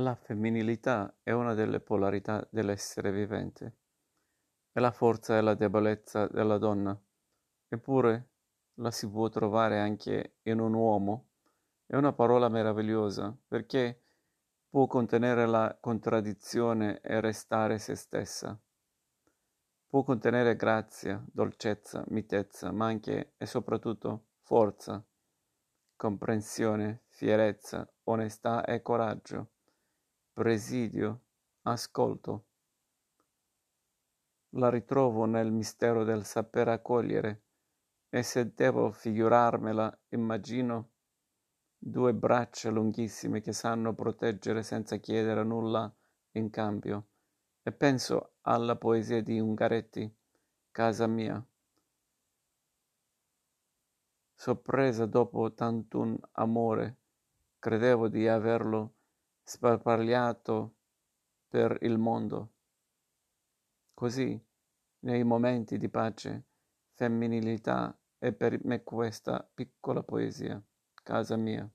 La femminilità è una delle polarità dell'essere vivente. È la forza e la debolezza della donna. Eppure la si può trovare anche in un uomo. È una parola meravigliosa perché può contenere la contraddizione e restare se stessa. Può contenere grazia, dolcezza, mitezza, ma anche e soprattutto forza, comprensione, fierezza, onestà e coraggio presidio, ascolto. La ritrovo nel mistero del saper accogliere e se devo figurarmela immagino due braccia lunghissime che sanno proteggere senza chiedere nulla in cambio e penso alla poesia di Ungaretti, Casa mia. Sorpresa dopo tantun amore, credevo di averlo sparpagliato per il mondo. Così, nei momenti di pace, femminilità è per me questa piccola poesia, casa mia.